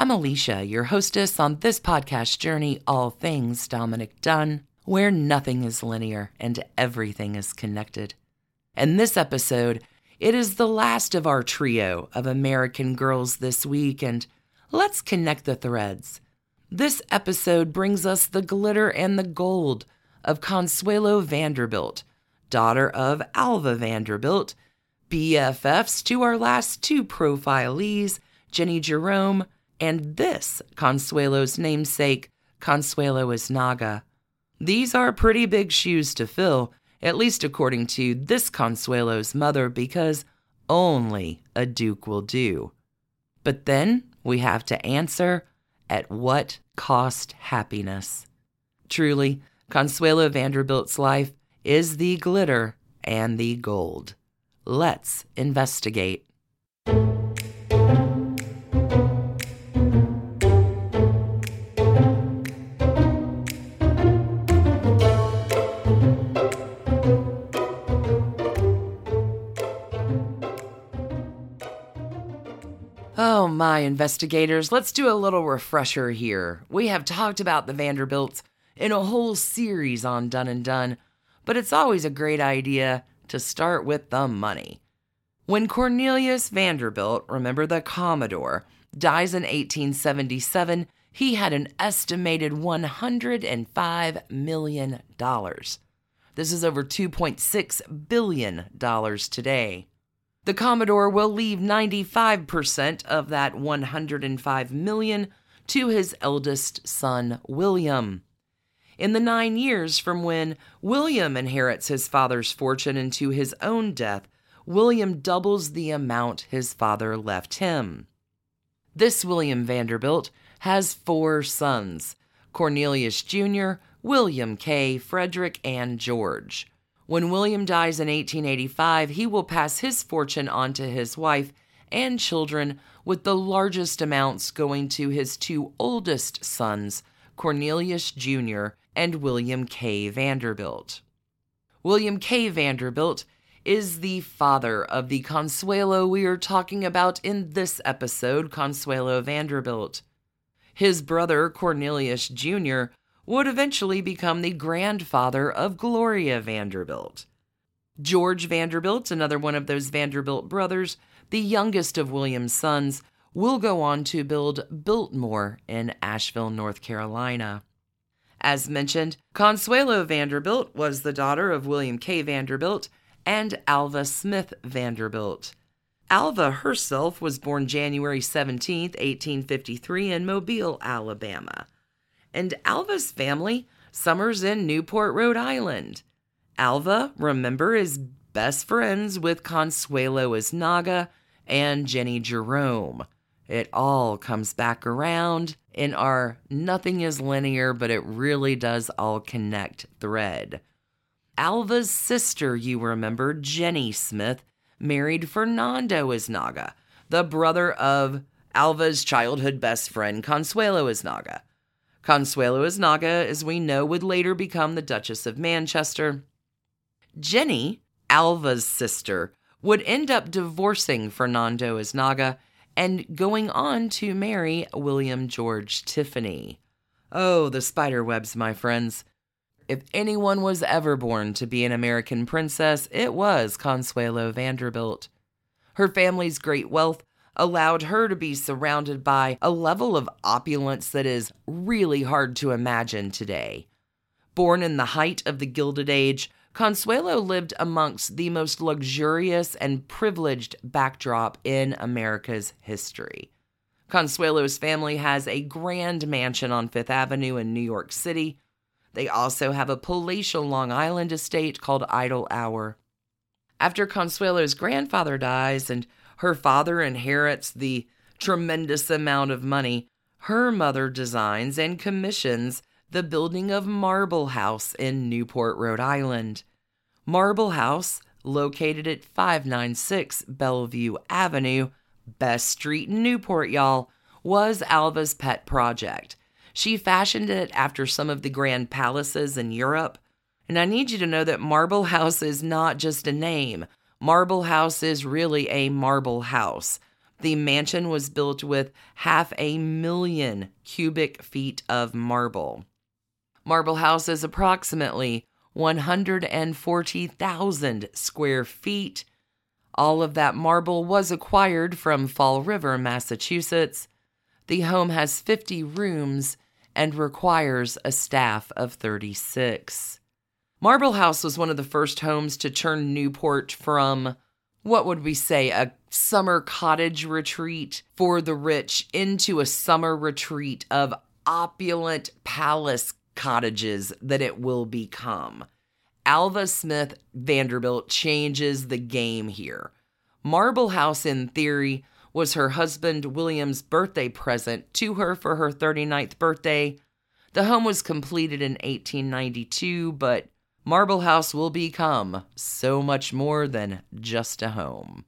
I'm Alicia, your hostess on this podcast journey, All Things Dominick Dunne, where nothing is linear and everything is connected. And this episode, it is the last of our trio of American girls this week, and let's connect the threads. This episode brings us the glitter and the gold of Consuelo Vanderbilt, daughter of Alva Vanderbilt, BFFs to our last two profilees, Jenny Jerome, and this Consuelo's namesake, Consuelo Yznaga. These are pretty big shoes to fill, at least according to this Consuelo's mother, because only a duke will do. But then we have to answer at what cost happiness? Truly, Consuelo Vanderbilt's life is the glitter and the gold. Let's investigate. My investigators, let's do a little refresher here. We have talked about the Vanderbilts in a whole series on Done and Done, but it's always a great idea to start with the money. When Cornelius Vanderbilt, remember the Commodore, dies in 1877, he had an estimated $105 million. This is over $2.6 billion today. The Commodore will leave 95% of that 105 million to his eldest son, William. In the nine years from when William inherits his father's fortune into his own death, William doubles the amount his father left him. This William Vanderbilt has four sons Cornelius Jr., William K., Frederick, and George. When William dies in 1885, he will pass his fortune on to his wife and children, with the largest amounts going to his two oldest sons, Cornelius Jr. and William K. Vanderbilt. William K. Vanderbilt is the father of the Consuelo we are talking about in this episode, Consuelo Vanderbilt. His brother, Cornelius Jr., would eventually become the grandfather of Gloria Vanderbilt. George Vanderbilt, another one of those Vanderbilt brothers, the youngest of William's sons, will go on to build Biltmore in Asheville, North Carolina. As mentioned, Consuelo Vanderbilt was the daughter of William K. Vanderbilt and Alva Smith Vanderbilt. Alva herself was born January 17, 1853, in Mobile, Alabama and Alva's family summers in Newport, Rhode Island. Alva, remember, is best friends with Consuelo Yznaga and Jenny Jerome. It all comes back around in our nothing is linear, but it really does all connect thread. Alva's sister, you remember, Jenny Smith, married Fernando Yznaga, the brother of Alva's childhood best friend, Consuelo Yznaga. Consuelo Yznaga, as we know, would later become the Duchess of Manchester. Jenny, Alva's sister, would end up divorcing Fernando Yznaga and going on to marry William George Tiffany. Oh, the spider webs, my friends. If anyone was ever born to be an American princess, it was Consuelo Vanderbilt. Her family's great wealth allowed her to be surrounded by a level of opulence that is really hard to imagine today. Born in the height of the Gilded Age, Consuelo lived amongst the most luxurious and privileged backdrop in America's history. Consuelo's family has a grand mansion on Fifth Avenue in New York City. They also have a palatial Long Island estate called Idle Hour. After Consuelo's grandfather dies and her father inherits the tremendous amount of money. Her mother designs and commissions the building of Marble House in Newport, Rhode Island. Marble House, located at 596 Bellevue Avenue, best street in Newport, y'all, was Alva's pet project. She fashioned it after some of the grand palaces in Europe. And I need you to know that Marble House is not just a name. Marble House is really a marble house. The mansion was built with half a million cubic feet of marble. Marble House is approximately 140,000 square feet. All of that marble was acquired from Fall River, Massachusetts. The home has 50 rooms and requires a staff of 36. Marble House was one of the first homes to turn Newport from what would we say, a summer cottage retreat for the rich into a summer retreat of opulent palace cottages that it will become. Alva Smith Vanderbilt changes the game here. Marble House, in theory, was her husband William's birthday present to her for her 39th birthday. The home was completed in 1892, but Marble House will become so much more than just a home.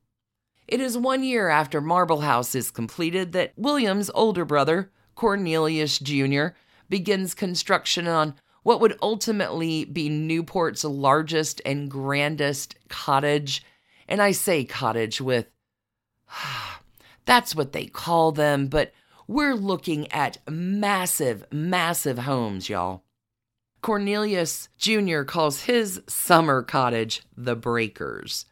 It is one year after Marble House is completed that William's older brother, Cornelius Jr., begins construction on what would ultimately be Newport's largest and grandest cottage. And I say cottage with, that's what they call them, but we're looking at massive, massive homes, y'all. Cornelius Jr. calls his summer cottage the Breakers.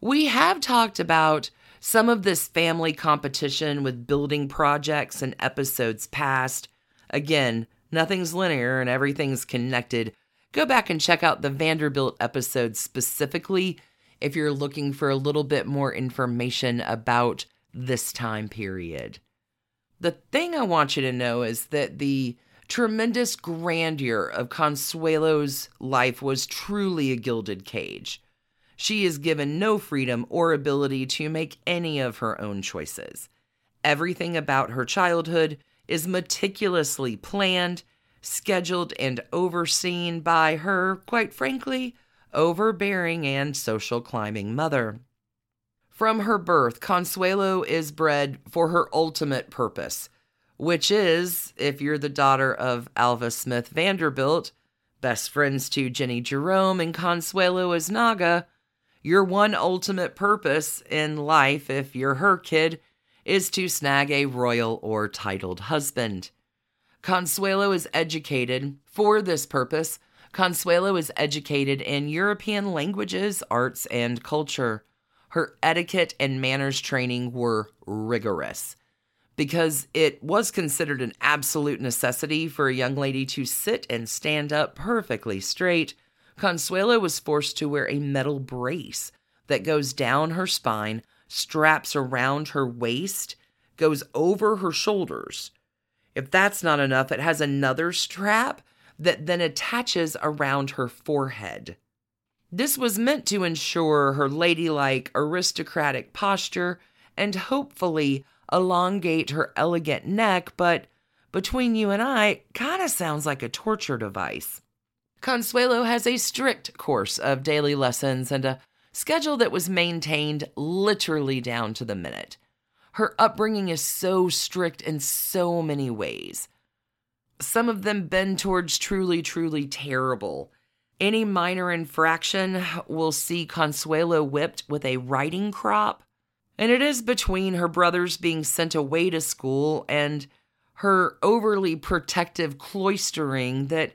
We have talked about some of this family competition with building projects in episodes past. Again, nothing's linear and everything's connected. Go back and check out the Vanderbilt episode specifically if you're looking for a little bit more information about this time period. The thing I want you to know is that the tremendous grandeur of Consuelo's life was truly a gilded cage. She is given no freedom or ability to make any of her own choices. Everything about her childhood is meticulously planned, scheduled, and overseen by her, quite frankly, overbearing and social climbing mother. From her birth, Consuelo is bred for her ultimate purpose which is, if you're the daughter of Alva Smith Vanderbilt, best friends to Jenny Jerome and Consuelo Yznaga, your one ultimate purpose in life, if you're her kid, is to snag a royal or titled husband. Consuelo is educated for this purpose. Consuelo is educated in European languages, arts, and culture. Her etiquette and manners training were rigorous because it was considered an absolute necessity for a young lady to sit and stand up perfectly straight. Consuelo was forced to wear a metal brace that goes down her spine, straps around her waist, goes over her shoulders. If that's not enough, it has another strap that then attaches around her forehead. This was meant to ensure her ladylike, aristocratic posture and hopefully elongate her elegant neck, but between you and I, kind of sounds like a torture device. Consuelo has a strict course of daily lessons and a schedule that was maintained literally down to the minute. Her upbringing is so strict in so many ways. Some of them bend towards truly, truly terrible. Any minor infraction will see Consuelo whipped with a riding crop and it is between her brothers being sent away to school and her overly protective cloistering that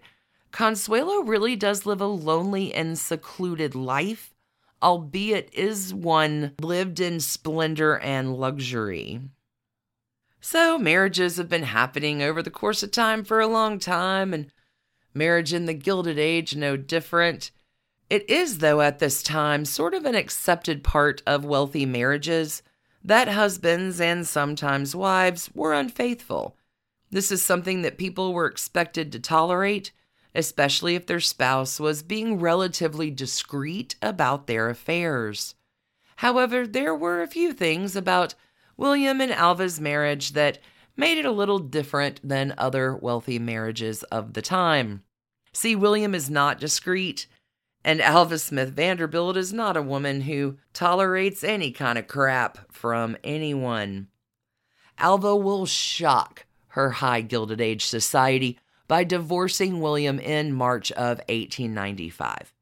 Consuelo really does live a lonely and secluded life, albeit is one lived in splendor and luxury. So, marriages have been happening over the course of time for a long time, and marriage in the Gilded Age no different. It is, though, at this time, sort of an accepted part of wealthy marriages that husbands and sometimes wives were unfaithful. This is something that people were expected to tolerate, especially if their spouse was being relatively discreet about their affairs. However, there were a few things about William and Alva's marriage that made it a little different than other wealthy marriages of the time. See, William is not discreet, and Alva Smith Vanderbilt is not a woman who tolerates any kind of crap from anyone. Alva will shock her high Gilded Age society by divorcing William in March of 1895.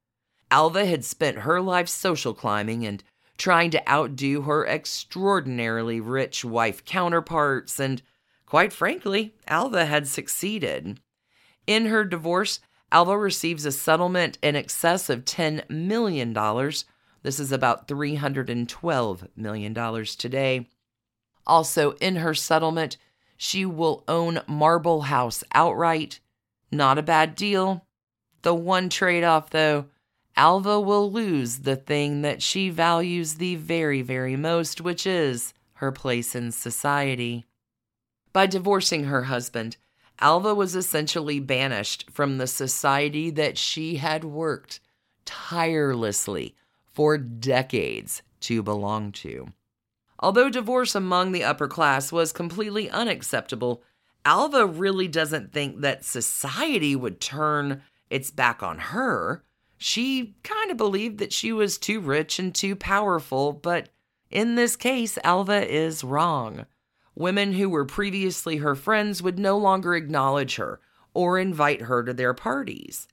Alva had spent her life social climbing and trying to outdo her extraordinarily rich wife counterparts, and quite frankly, Alva had succeeded. In her divorce, Alva receives a settlement in excess of $10 million. This is about $312 million today. Also, in her settlement, she will own Marble House outright. Not a bad deal. The one trade off, though, Alva will lose the thing that she values the very, very most, which is her place in society. By divorcing her husband, Alva was essentially banished from the society that she had worked tirelessly for decades to belong to. Although divorce among the upper class was completely unacceptable, Alva really doesn't think that society would turn its back on her. She kind of believed that she was too rich and too powerful, but in this case, Alva is wrong. Women who were previously her friends would no longer acknowledge her or invite her to their parties.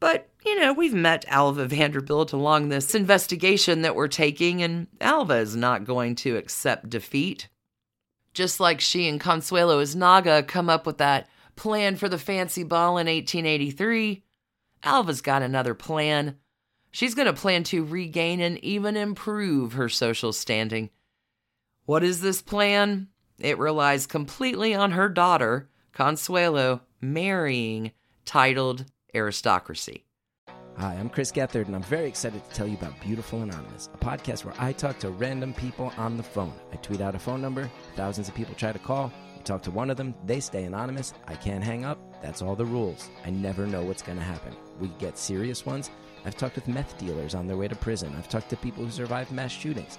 But, you know, we've met Alva Vanderbilt along this investigation that we're taking, and Alva is not going to accept defeat. Just like she and Consuelo Yznaga come up with that plan for the fancy ball in 1883, Alva's got another plan. She's going to plan to regain and even improve her social standing. What is this plan? It relies completely on her daughter, Consuelo, marrying titled aristocracy. Hi, I'm Chris Gethard, and I'm very excited to tell you about Beautiful Anonymous, a podcast where I talk to random people on the phone. I tweet out a phone number, thousands of people try to call. You talk to one of them, they stay anonymous. I can't hang up. That's all the rules. I never know what's going to happen. We get serious ones. I've talked with meth dealers on their way to prison. I've talked to people who survived mass shootings.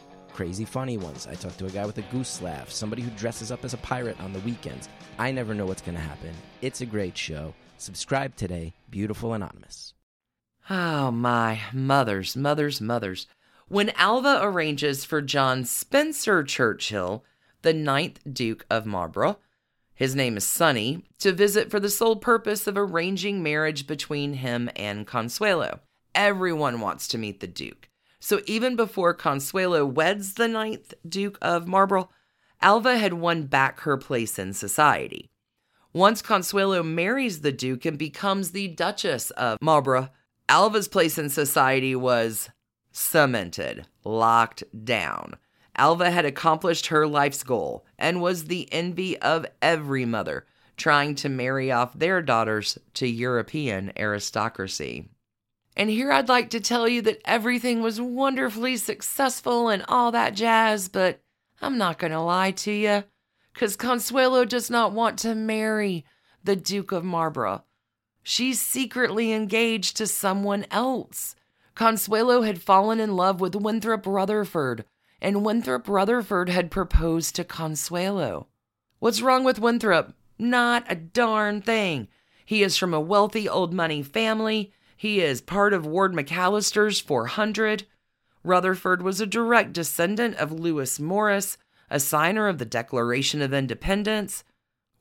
Crazy funny ones. I talked to a guy with a goose laugh, somebody who dresses up as a pirate on the weekends. I never know what's going to happen. It's a great show. Subscribe today, Beautiful Anonymous. Oh my, mothers, mothers, mothers. When Alva arranges for John Spencer Churchill, the ninth Duke of Marlborough, his name is Sonny, to visit for the sole purpose of arranging marriage between him and Consuelo. Everyone wants to meet the Duke. So even before Consuelo weds the ninth Duke of Marlborough, Alva had won back her place in society. Once Consuelo marries the Duke and becomes the Duchess of Marlborough, Alva's place in society was cemented, locked down. Alva had accomplished her life's goal and was the envy of every mother trying to marry off their daughters to European aristocracy. And here I'd like to tell you that everything was wonderfully successful and all that jazz, but I'm not going to lie to you because Consuelo does not want to marry the Duke of Marlborough. She's secretly engaged to someone else. Consuelo had fallen in love with Winthrop Rutherfurd, and Winthrop Rutherfurd had proposed to Consuelo. What's wrong with Winthrop? Not a darn thing. He is from a wealthy old money family. He is part of Ward McAllister's 400. Rutherfurd was a direct descendant of Lewis Morris, a signer of the Declaration of Independence.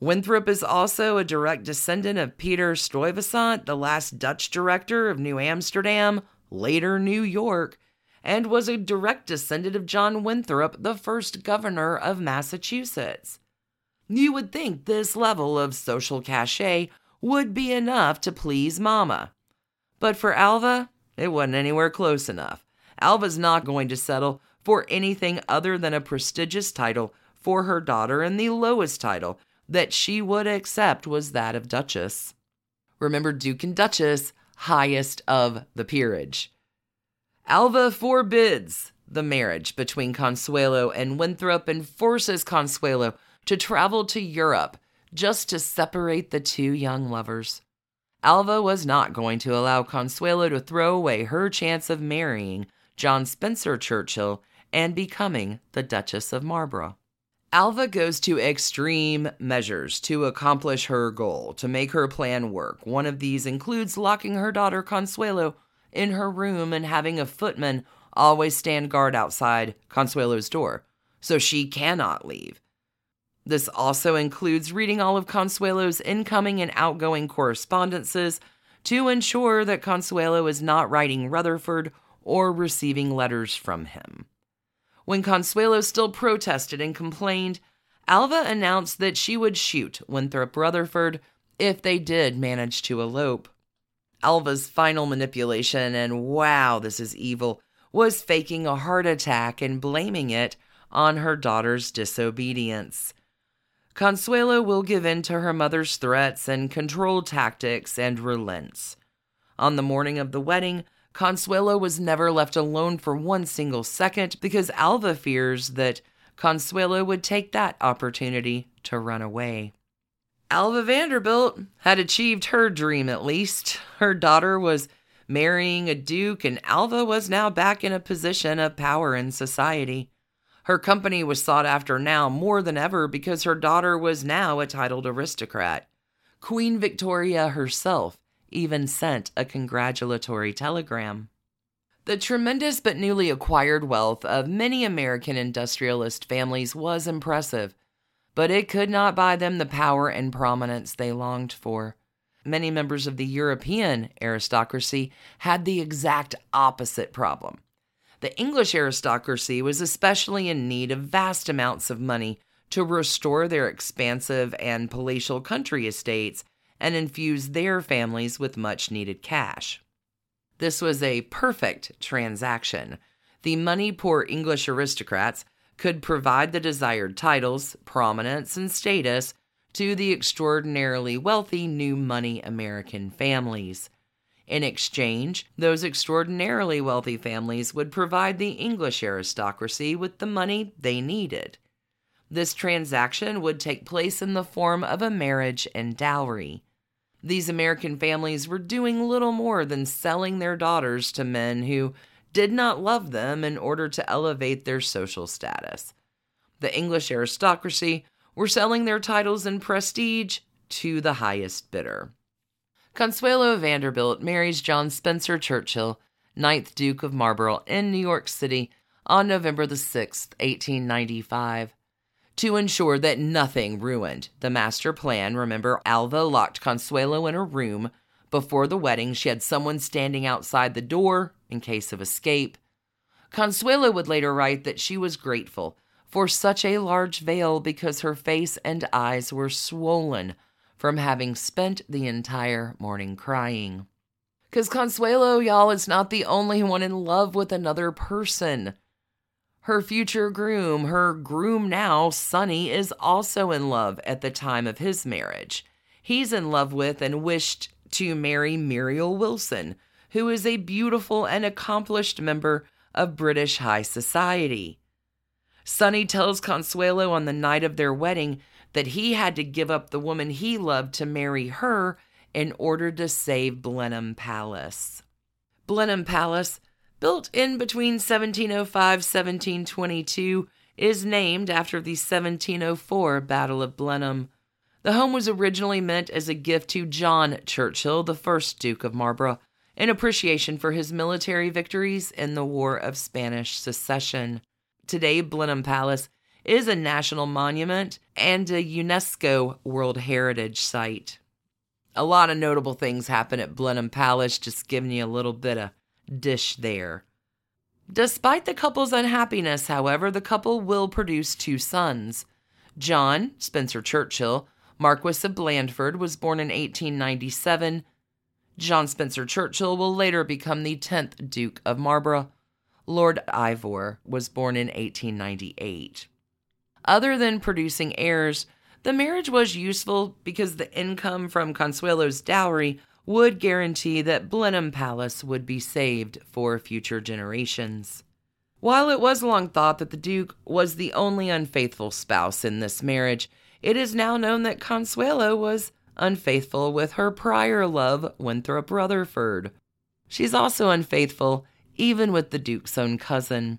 Winthrop is also a direct descendant of Peter Stuyvesant, the last Dutch director of New Amsterdam, later New York, and was a direct descendant of John Winthrop, the first governor of Massachusetts. You would think this level of social cachet would be enough to please Mama. But for Alva, it wasn't anywhere close enough. Alva's not going to settle for anything other than a prestigious title for her daughter and the lowest title, that she would accept was that of Duchess. Remember, Duke and Duchess, highest of the peerage. Alva forbids the marriage between Consuelo and Winthrop and forces Consuelo to travel to Europe just to separate the two young lovers. Alva was not going to allow Consuelo to throw away her chance of marrying John Spencer Churchill and becoming the Duchess of Marlborough. Alva goes to extreme measures to accomplish her goal, to make her plan work. One of these includes locking her daughter Consuelo in her room and having a footman always stand guard outside Consuelo's door, so she cannot leave. This also includes reading all of Consuelo's incoming and outgoing correspondences to ensure that Consuelo is not writing Rutherfurd or receiving letters from him. When Consuelo still protested and complained, Alva announced that she would shoot Winthrop Rutherfurd if they did manage to elope. Alva's final manipulation, and wow, this is evil, was faking a heart attack and blaming it on her daughter's disobedience. Consuelo will give in to her mother's threats and control tactics and relents. On the morning of the wedding, Consuelo was never left alone for one single second because Alva fears that Consuelo would take that opportunity to run away. Alva Vanderbilt had achieved her dream at least. Her daughter was marrying a duke, and Alva was now back in a position of power in society. Her company was sought after now more than ever because her daughter was now a titled aristocrat. Queen Victoria herself even sent a congratulatory telegram. The tremendous but newly acquired wealth of many American industrialist families was impressive, but it could not buy them the power and prominence they longed for. Many members of the European aristocracy had the exact opposite problem. The English aristocracy was especially in need of vast amounts of money to restore their expansive and palatial country estates and infuse their families with much needed cash. This was a perfect transaction. The money poor English aristocrats could provide the desired titles, prominence, and status to the extraordinarily wealthy new money American families. In exchange, those extraordinarily wealthy families would provide the English aristocracy with the money they needed. This transaction would take place in the form of a marriage and dowry. These American families were doing little more than selling their daughters to men who did not love them in order to elevate their social status. The English aristocracy were selling their titles and prestige to the highest bidder. Consuelo Vanderbilt marries John Spencer Churchill, 9th Duke of Marlborough, in New York City on November the 6th, 1895. To ensure that nothing ruined the master plan, remember, Alva locked Consuelo in her room. Before the wedding, she had someone standing outside the door in case of escape. Consuelo would later write that she was grateful for such a large veil because her face and eyes were swollen from having spent the entire morning crying. Because Consuelo, y'all, is not the only one in love with another person. Her future groom, her groom now, Sonny, is also in love at the time of his marriage. He's in love with and wished to marry Muriel Wilson, who is a beautiful and accomplished member of British high society. Sonny tells Consuelo on the night of their wedding that he had to give up the woman he loved to marry her in order to save Blenheim Palace. Blenheim Palace, built in between 1705 1722, is named after the 1704 Battle of Blenheim. The home was originally meant as a gift to John Churchill, the first Duke of Marlborough, in appreciation for his military victories in the War of Spanish Succession. Today, Blenheim Palace is a national monument and a UNESCO World Heritage Site. A lot of notable things happen at Blenheim Palace, just giving you a little bit of dish there. Despite the couple's unhappiness, however, the couple will produce two sons. John Spencer Churchill, Marquis of Blandford, was born in 1897. John Spencer Churchill will later become the 10th Duke of Marlborough. Lord Ivor was born in 1898. Other than producing heirs, The marriage was useful because the income from Consuelo's dowry would guarantee that Blenheim Palace would be saved for future generations. While it was long thought that the Duke was the only unfaithful spouse in this marriage, it is now known that Consuelo was unfaithful with her prior love, Winthrop Rutherfurd. She's also unfaithful even with the Duke's own cousin.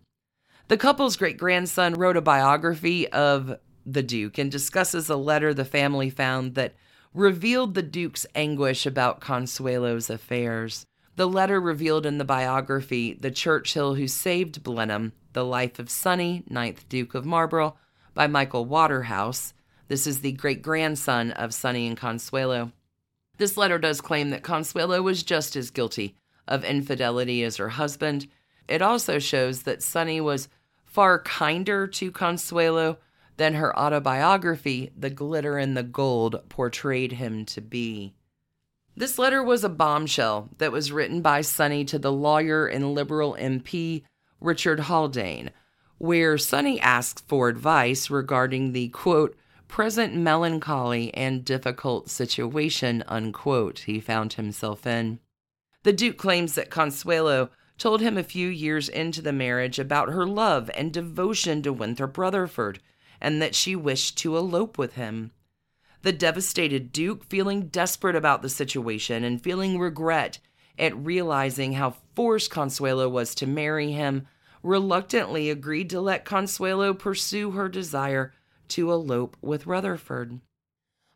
The couple's great grandson wrote a biography of the Duke and discusses a letter the family found that revealed the Duke's anguish about Consuelo's affairs. The letter revealed in the biography The Churchill Who Saved Blenheim, The Life of Sonny, 9th Duke of Marlborough, by Michael Waterhouse. This is the great grandson of Sonny and Consuelo. This letter does claim that Consuelo was just as guilty of infidelity as her husband. It also shows that Sunny was far kinder to Consuelo than her autobiography, The Glitter and the Gold, portrayed him to be. This letter was a bombshell that was written by Sonny to the lawyer and liberal MP Richard Haldane, where Sonny asks for advice regarding the quote, present melancholy and difficult situation, unquote, he found himself in. The Duke claims that Consuelo told him a few years into the marriage about her love and devotion to Winthrop Rutherfurd, and that she wished to elope with him. The devastated Duke, feeling desperate about the situation and feeling regret at realizing how forced Consuelo was to marry him, reluctantly agreed to let Consuelo pursue her desire to elope with Rutherfurd.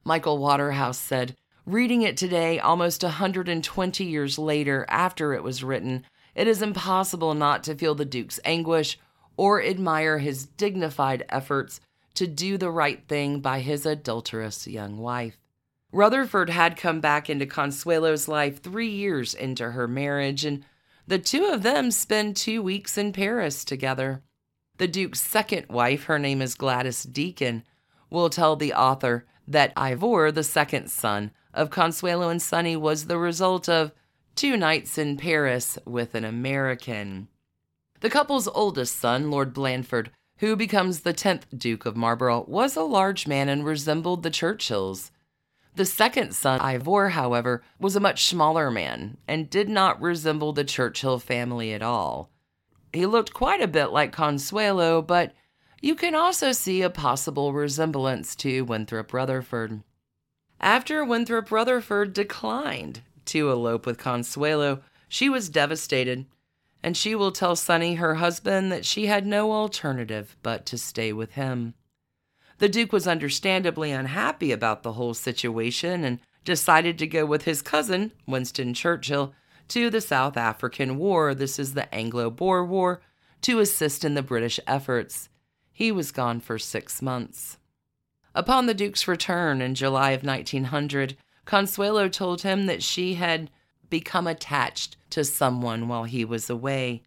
Michael Waterhouse said, Reading it today, almost a 120 years later after it was written, it is impossible not to feel the Duke's anguish or admire his dignified efforts to do the right thing by his adulterous young wife. Rutherfurd had come back into Consuelo's life three years into her marriage, and the two of them spend two weeks in Paris together. The Duke's second wife, her name is Gladys Deacon, will tell the author that Ivor, the second son, of Consuelo and Sonny was the result of two nights in Paris with an American. The couple's oldest son, Lord Blandford, who becomes the 10th Duke of Marlborough, was a large man and resembled the Churchills. The second son, Ivor, however, was a much smaller man and did not resemble the Churchill family at all. He looked quite a bit like Consuelo, but you can also see a possible resemblance to Winthrop Rutherfurd. After Winthrop Rutherfurd declined to elope with Consuelo, she was devastated, and she will tell Sonny, her husband, that she had no alternative but to stay with him. The Duke was understandably unhappy about the whole situation and decided to go with his cousin, Winston Churchill, to the South African War. This is the Anglo Boer War, to assist in the British efforts. He was gone for six months. Upon the Duke's return in July of 1900, Consuelo told him that she had become attached to someone while he was away.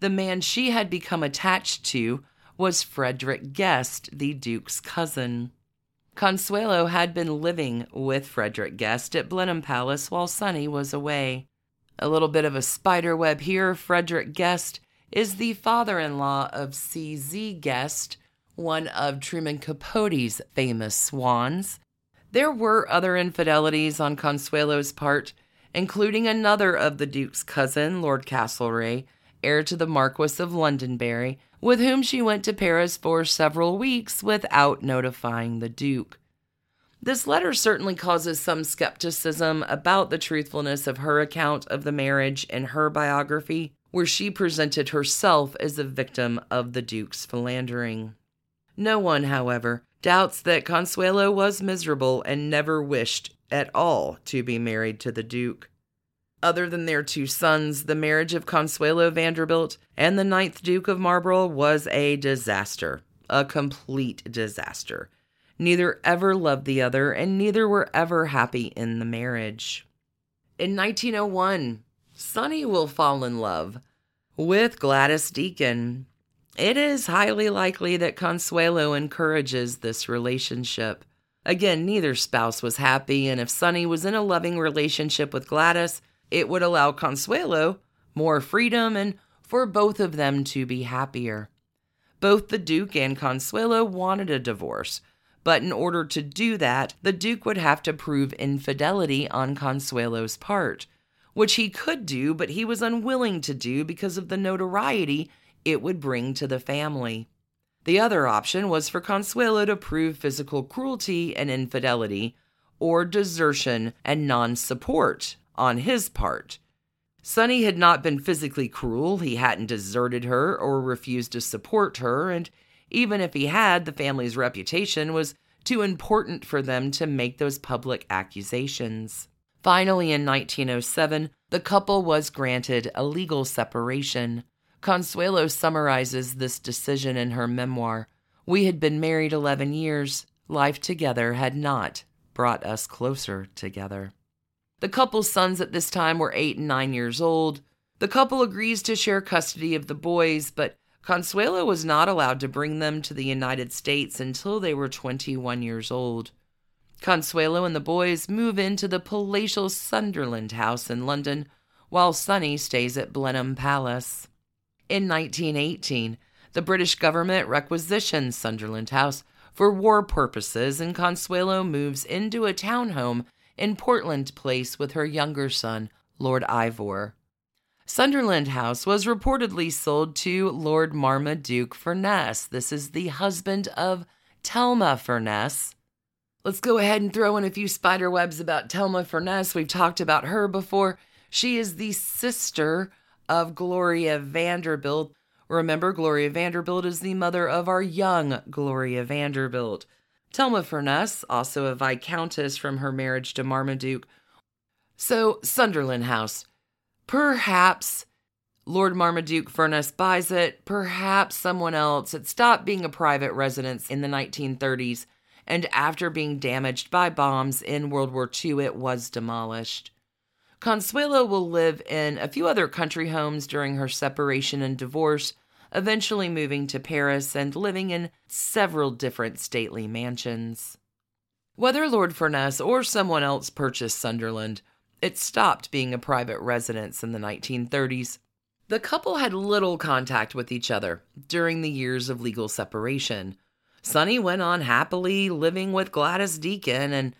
The man she had become attached to was Frederick Guest, the Duke's cousin. Consuelo had been living with Frederick Guest at Blenheim Palace while Sonny was away. A little bit of a spider web here. Frederick Guest is the father in law of C.Z. Guest, one of Truman Capote's famous swans. There were other infidelities on Consuelo's part, including another of the Duke's cousin, Lord Castlereagh, heir to the Marquis of Londonderry, with whom she went to Paris for several weeks without notifying the Duke. This letter certainly causes some skepticism about the truthfulness of her account of the marriage in her biography, where she presented herself as a victim of the Duke's philandering. No one, however, doubts that Consuelo was miserable and never wished at all to be married to the Duke. Other than their two sons, the marriage of Consuelo Vanderbilt and the ninth Duke of Marlborough was a disaster, a complete disaster. Neither ever loved the other, and neither were ever happy in the marriage. In 1901, Sonny will fall in love with Gladys Deacon, it is highly likely that Consuelo encourages this relationship. Again, neither spouse was happy, and if Sonny was in a loving relationship with Gladys, it would allow Consuelo more freedom and for both of them to be happier. Both the Duke and Consuelo wanted a divorce, But in order to do that, the Duke would have to prove infidelity on Consuelo's part, which he could do, but he was unwilling to do because of the notoriety it would bring to the family. The other option was for Consuelo to prove physical cruelty and infidelity, or desertion and non support on his part. Sonny had not been physically cruel, he hadn't deserted her or refused to support her, and even if he had, the family's reputation was too important for them to make those public accusations. Finally, in 1907, the couple was granted a legal separation. Consuelo summarizes this decision in her memoir We had been married 11 years. Life together had not brought us closer together. The couple's sons at this time were eight and nine years old. The couple agrees to share custody of the boys, but Consuelo was not allowed to bring them to the United States until they were 21 years old. Consuelo and the boys move into the palatial Sunderland House in London, while Sonny stays at Blenheim Palace. In 1918, the British government requisitions Sunderland House for war purposes, and Consuelo moves into a townhome in Portland Place with her younger son, Lord Ivor. Sunderland House was reportedly sold to Lord Marmaduke Furness. This is the husband of Thelma Furness. Let's go ahead and throw in a few spider webs about Thelma Furness. We've talked about her before. She is the sister of Gloria Vanderbilt. Remember, Gloria Vanderbilt is the mother of our young Gloria Vanderbilt. Thelma Furness, also a Viscountess from her marriage to Marmaduke. So, Sunderland House. Perhaps Lord Marmaduke Furness buys it. Perhaps someone else. It stopped being a private residence in the 1930s, and after being damaged by bombs in World War II, it was demolished. Consuelo will live in a few other country homes during her separation and divorce, eventually moving to Paris and living in several different stately mansions. Whether Lord Furness or someone else purchased Sunderland, it stopped being a private residence in the 1930s. The couple had little contact with each other during the years of legal separation. Sonny went on happily living with Gladys Deacon, and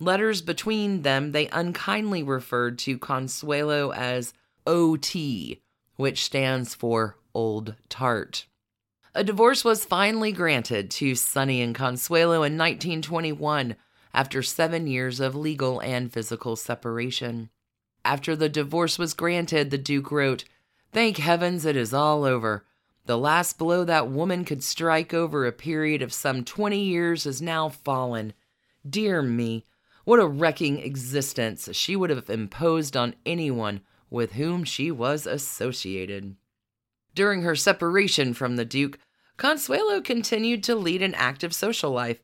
letters between them they unkindly referred to Consuelo as OT, which stands for Old Tart. A divorce was finally granted to Sonny and Consuelo in 1921 after seven years of legal and physical separation. After the divorce was granted, the Duke wrote, Thank heavens it is all over. The last blow that woman could strike over a period of some 20 years has now fallen. Dear me, what a wrecking existence she would have imposed on anyone with whom she was associated. During her separation from the Duke, Consuelo continued to lead an active social life.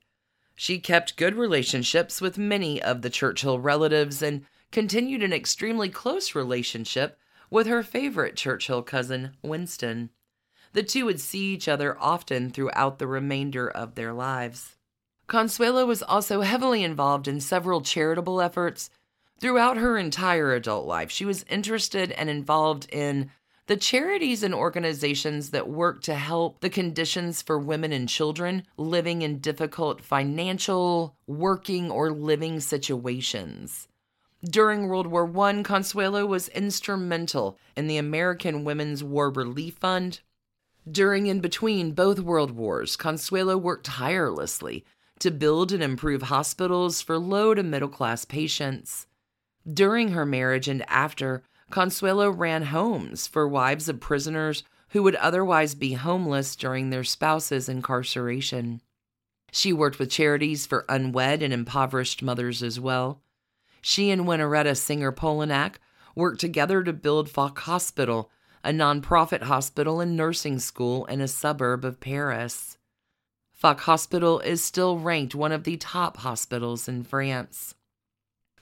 She kept good relationships with many of the Churchill relatives and continued an extremely close relationship with her favorite Churchill cousin, Winston. The two would see each other often throughout the remainder of their lives. Consuelo was also heavily involved in several charitable efforts. Throughout her entire adult life, she was interested and involved in the charities and organizations that work to help the conditions for women and children living in difficult financial, working, or living situations. During World War I, Consuelo was instrumental in the American Women's War Relief Fund. During and between both world wars, Consuelo worked tirelessly to build and improve hospitals for low to middle class patients. During her marriage and after, Consuelo ran homes for wives of prisoners who would otherwise be homeless during their spouse's incarceration. She worked with charities for unwed and impoverished mothers as well. She and Winnaretta Singer Polignac worked together to build Foch Hospital, a nonprofit hospital and nursing school in a suburb of Paris. Foch Hospital is still ranked one of the top hospitals in France.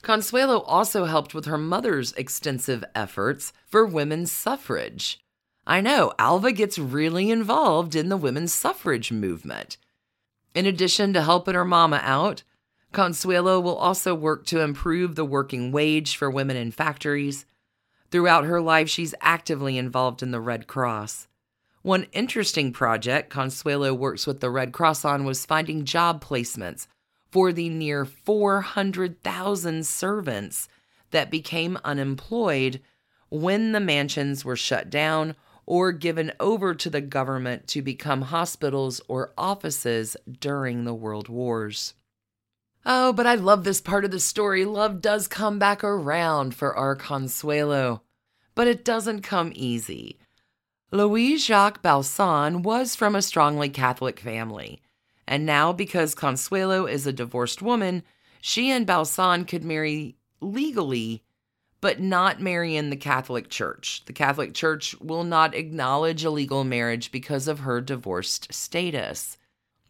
Consuelo also helped with her mother's extensive efforts for women's suffrage. I know, Alva gets really involved in the women's suffrage movement. In addition to helping her mama out, Consuelo will also work to improve the working wage for women in factories. Throughout her life, she's actively involved in the Red Cross. One interesting project Consuelo works with the Red Cross on was finding job placements for the near 400,000 servants that became unemployed when the mansions were shut down or given over to the government to become hospitals or offices during the world wars. Oh, but I love this part of the story. Love does come back around for our Consuelo, but it doesn't come easy. Louise Jacques Balsan was from a strongly Catholic family, and now because Consuelo is a divorced woman, she and Balsan could marry legally but not marry in the Catholic Church. The Catholic Church will not acknowledge a legal marriage because of her divorced status.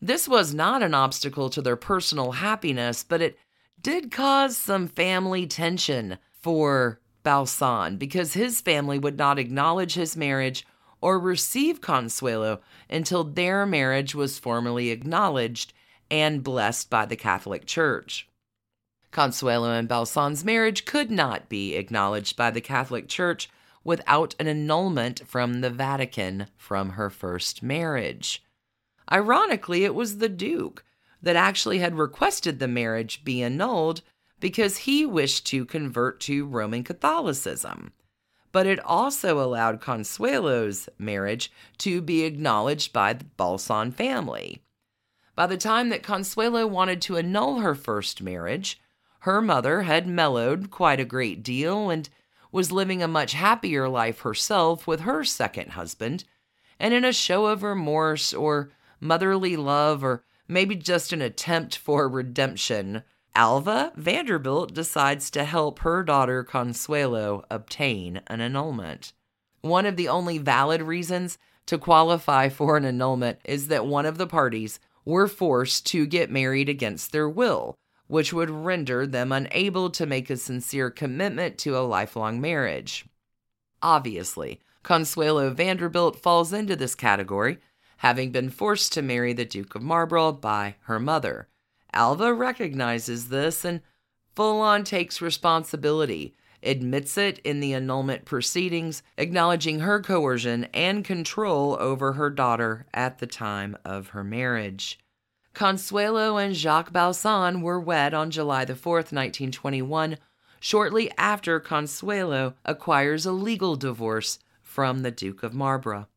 This was not an obstacle to their personal happiness, but it did cause some family tension for Balsan because his family would not acknowledge his marriage or receive Consuelo until their marriage was formally acknowledged and blessed by the Catholic Church. Consuelo and Balsan's marriage could not be acknowledged by the Catholic Church without an annulment from the Vatican from her first marriage. Ironically, it was the Duke that actually had requested the marriage be annulled because he wished to convert to Roman Catholicism. But it also allowed Consuelo's marriage to be acknowledged by the Balsan family. By the time that Consuelo wanted to annul her first marriage, her mother had mellowed quite a great deal and was living a much happier life herself with her second husband, and in a show of remorse or motherly love or maybe just an attempt for redemption, Alva Vanderbilt decides to help her daughter Consuelo obtain an annulment. One of the only valid reasons to qualify for an annulment is that one of the parties were forced to get married against their will, which would render them unable to make a sincere commitment to a lifelong marriage. Obviously, Consuelo Vanderbilt falls into this category, having been forced to marry the Duke of Marlborough by her mother. Alva recognizes this and full on takes responsibility, admits it in the annulment proceedings, acknowledging her coercion and control over her daughter at the time of her marriage. Consuelo and Jacques Balsan were wed on July the 4th, 1921, shortly after Consuelo acquires a legal divorce from the Duke of Marlborough.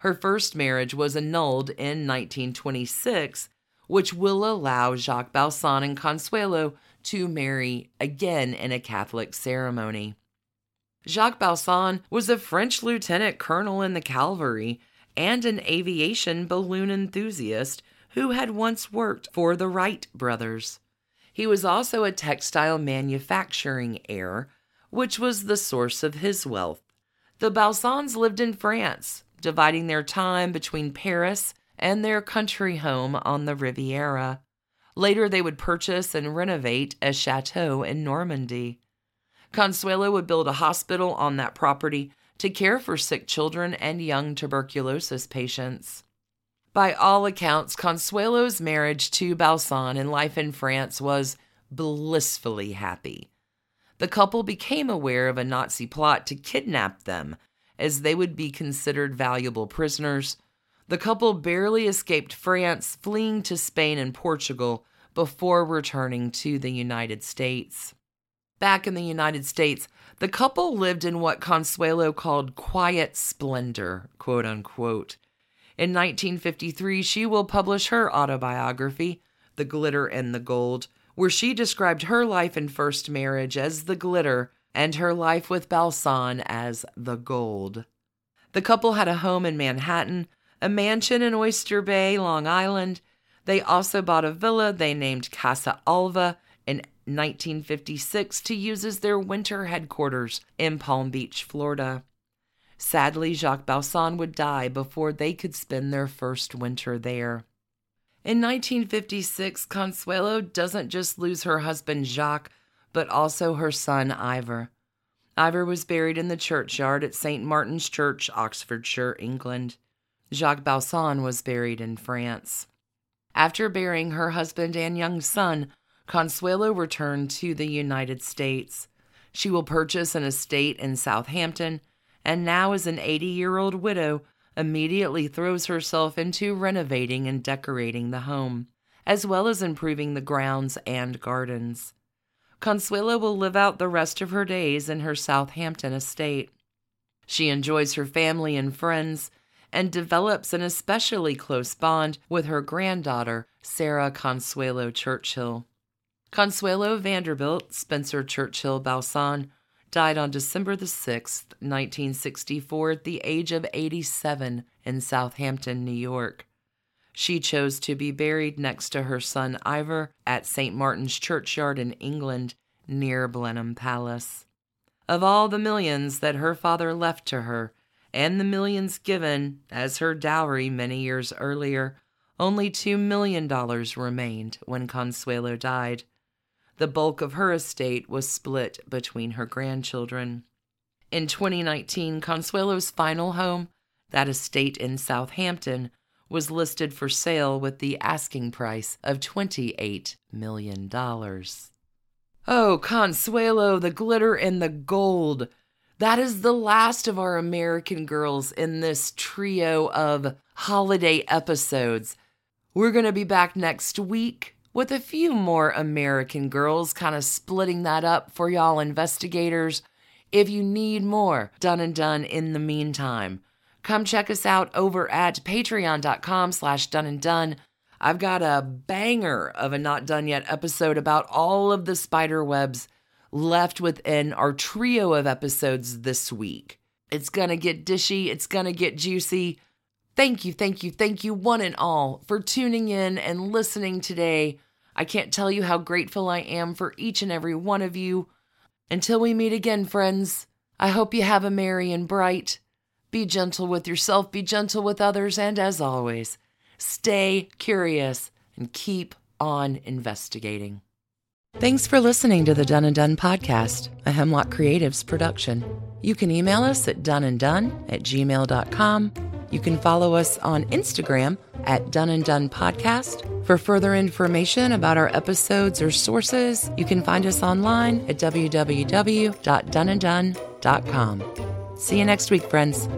Her first marriage was annulled in 1926, which will allow Jacques Balsan and Consuelo to marry again in a Catholic ceremony. Jacques Balsan was a French lieutenant colonel in the cavalry and an aviation balloon enthusiast who had once worked for the Wright brothers. He was also a textile manufacturing heir, which was the source of his wealth. The Balsans lived in France, dividing their time between Paris and their country home on the Riviera. Later, they would purchase and renovate a chateau in Normandy. Consuelo would build a hospital on that property to care for sick children and young tuberculosis patients. By all accounts, Consuelo's marriage to Balsan and life in France was blissfully happy. The couple became aware of a Nazi plot to kidnap them, as they would be considered valuable prisoners. The couple barely escaped France, fleeing to Spain and Portugal before returning to the United States. Back in the United States, the couple lived in what Consuelo called quiet splendor, quote unquote. In 1953, she will publish her autobiography, The Glitter and the Gold, where she described her life in first marriage as the glitter and her life with Balsan as the gold. The couple had a home in Manhattan, a mansion in Oyster Bay, Long Island. They also bought a villa they named Casa Alva in 1956 to use as their winter headquarters in Palm Beach, Florida. Sadly, Jacques Balsan would die before they could spend their first winter there. In 1956, Consuelo doesn't just lose her husband Jacques, but also her son Ivor. Ivor was buried in the churchyard at St. Martin's Church, Oxfordshire, England. Jacques Balsan was buried in France. After burying her husband and young son, Consuelo returned to the United States. She will purchase an estate in Southampton and now, as an 80 year old widow, immediately throws herself into renovating and decorating the home, as well as improving the grounds and gardens. Consuelo will live out the rest of her days in her Southampton estate. She enjoys her family and friends and develops an especially close bond with her granddaughter, Sarah Consuelo Churchill. Consuelo Vanderbilt Spencer Churchill Balsan died on December the 6th, 1964, at the age of 87 in Southampton, New York. She chose to be buried next to her son Ivor at St. Martin's Churchyard in England, near Blenheim Palace. Of all the millions that her father left to her, and the millions given as her dowry many years earlier, only $2 million remained when Consuelo died. The bulk of her estate was split between her grandchildren. In 2019, Consuelo's final home, that estate in Southampton, was listed for sale with the asking price of $28 million. Oh, Consuelo, the glitter and the gold. That is the last of our American girls in this trio of holiday episodes. We're going to be back next week with a few more American girls, kind of splitting that up for y'all investigators. If you need more done and done in the meantime, come check us out over at patreon.com slash done and done. I've got a banger of a not done yet episode about all of the spider webs left within our trio of episodes this week. It's gonna get dishy, it's gonna get juicy. Thank you, thank you, thank you, one and all, for tuning in and listening today. I can't tell you how grateful I am for each and every one of you. Until we meet again, friends, I hope you have a merry and bright. Be gentle with yourself, be gentle with others, and as always, stay curious and keep on investigating. Thanks for listening to the Done and Done podcast, a Hemlock Creatives production. You can email us at doneanddone at gmail.com. You can follow us on Instagram at Done and Done Podcast. For further information about our episodes or sources, you can find us online at www.doneanddone.com. See you next week, friends.